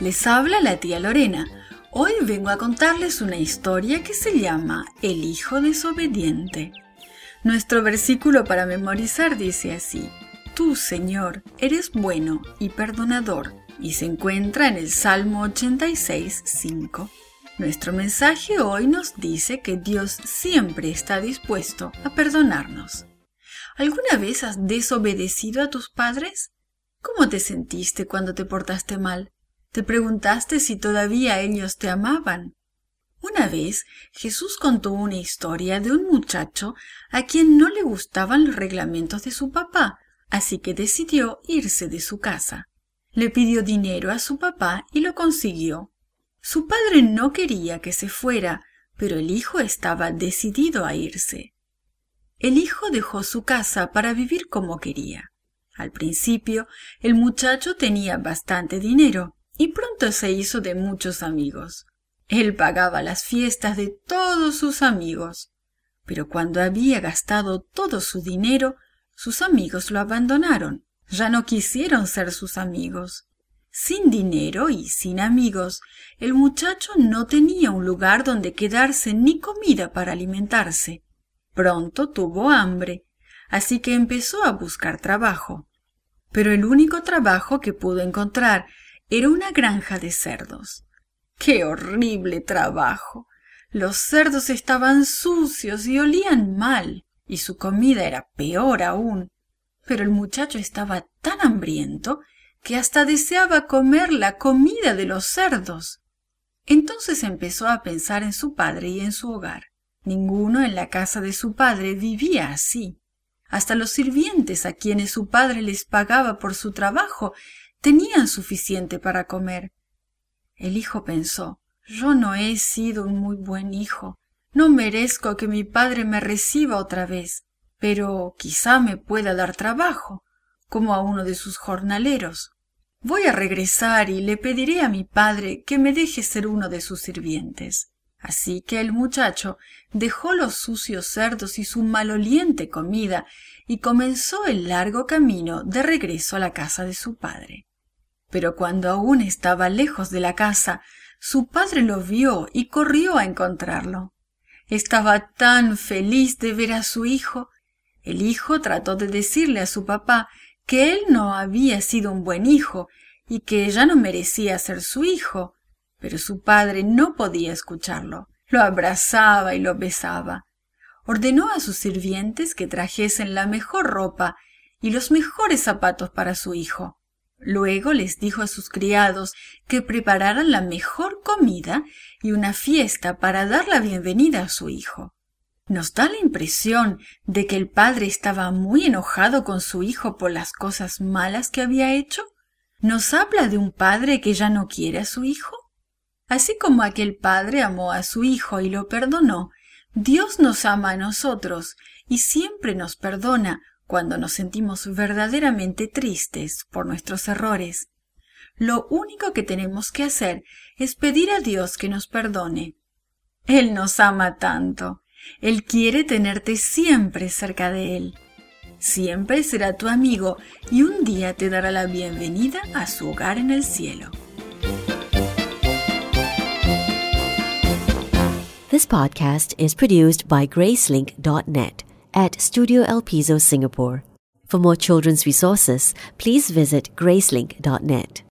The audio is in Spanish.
Les habla la tía Lorena. Hoy vengo a contarles una historia que se llama El hijo desobediente. Nuestro versículo para memorizar dice así, Tú, Señor, eres bueno y perdonador, y se encuentra en el Salmo 86, 5. Nuestro mensaje hoy nos dice que Dios siempre está dispuesto a perdonarnos. ¿Alguna vez has desobedecido a tus padres? ¿Cómo te sentiste cuando te portaste mal? ¿Te preguntaste si todavía ellos te amaban? Una vez Jesús contó una historia de un muchacho a quien no le gustaban los reglamentos de su papá, así que decidió irse de su casa. Le pidió dinero a su papá y lo consiguió. Su padre no quería que se fuera, pero el hijo estaba decidido a irse. El hijo dejó su casa para vivir como quería. Al principio, el muchacho tenía bastante dinero, y pronto se hizo de muchos amigos. Él pagaba las fiestas de todos sus amigos, pero cuando había gastado todo su dinero, sus amigos lo abandonaron, ya no quisieron ser sus amigos. Sin dinero y sin amigos, el muchacho no tenía un lugar donde quedarse ni comida para alimentarse. Pronto tuvo hambre, así que empezó a buscar trabajo. Pero el único trabajo que pudo encontrar era una granja de cerdos. ¡Qué horrible trabajo! Los cerdos estaban sucios y olían mal, y su comida era peor aún. Pero el muchacho estaba tan hambriento que hasta deseaba comer la comida de los cerdos. Entonces empezó a pensar en su padre y en su hogar. Ninguno en la casa de su padre vivía así. Hasta los sirvientes a quienes su padre les pagaba por su trabajo tenían suficiente para comer. El hijo pensó Yo no he sido un muy buen hijo. No merezco que mi padre me reciba otra vez, pero quizá me pueda dar trabajo, como a uno de sus jornaleros. Voy a regresar y le pediré a mi padre que me deje ser uno de sus sirvientes. Así que el muchacho dejó los sucios cerdos y su maloliente comida y comenzó el largo camino de regreso a la casa de su padre. Pero cuando aún estaba lejos de la casa, su padre lo vio y corrió a encontrarlo. Estaba tan feliz de ver a su hijo. El hijo trató de decirle a su papá que él no había sido un buen hijo y que ya no merecía ser su hijo, pero su padre no podía escucharlo. Lo abrazaba y lo besaba. Ordenó a sus sirvientes que trajesen la mejor ropa y los mejores zapatos para su hijo. Luego les dijo a sus criados que prepararan la mejor comida y una fiesta para dar la bienvenida a su hijo. Nos da la impresión de que el padre estaba muy enojado con su hijo por las cosas malas que había hecho. ¿Nos habla de un padre que ya no quiere a su hijo? Así como aquel padre amó a su hijo y lo perdonó, Dios nos ama a nosotros y siempre nos perdona cuando nos sentimos verdaderamente tristes por nuestros errores. Lo único que tenemos que hacer es pedir a Dios que nos perdone. Él nos ama tanto. Él quiere tenerte siempre cerca de Él. Siempre será tu amigo y un día te dará la bienvenida a su hogar en el cielo. This podcast is produced by Gracelink.net. at Studio El Piso, Singapore. For more children's resources, please visit gracelink.net.